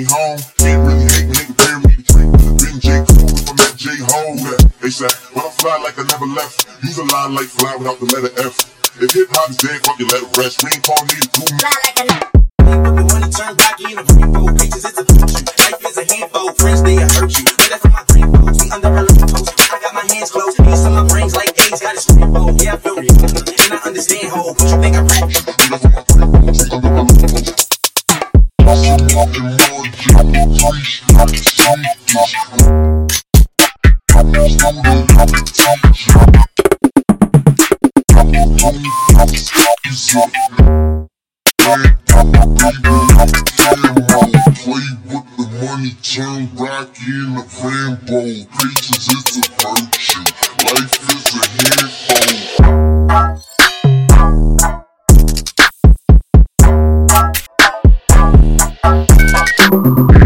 me home. Can't really hate when nigga bury me. between Green from Cole if I met from that They said, when I fly like I never left. Use a line like fly without the letter F. If hip hop is dead, fuck you, let it rest. We ain't call me to do me. Fly like a the money turn back in a rainbow. Pictures, it's a fortune. Life is a handful. Friends, they hurt you. Get that from my green folks. We under a post. I got my hands closed. Piece of my brains like AIDS. Got a screen Yeah, I feel real. And I understand whole. What you think I rap? fucking logic Three I'm a dungeon I'm I'm I'm Play with the money, turn rock in a Rambo. Patience is a virtue. you.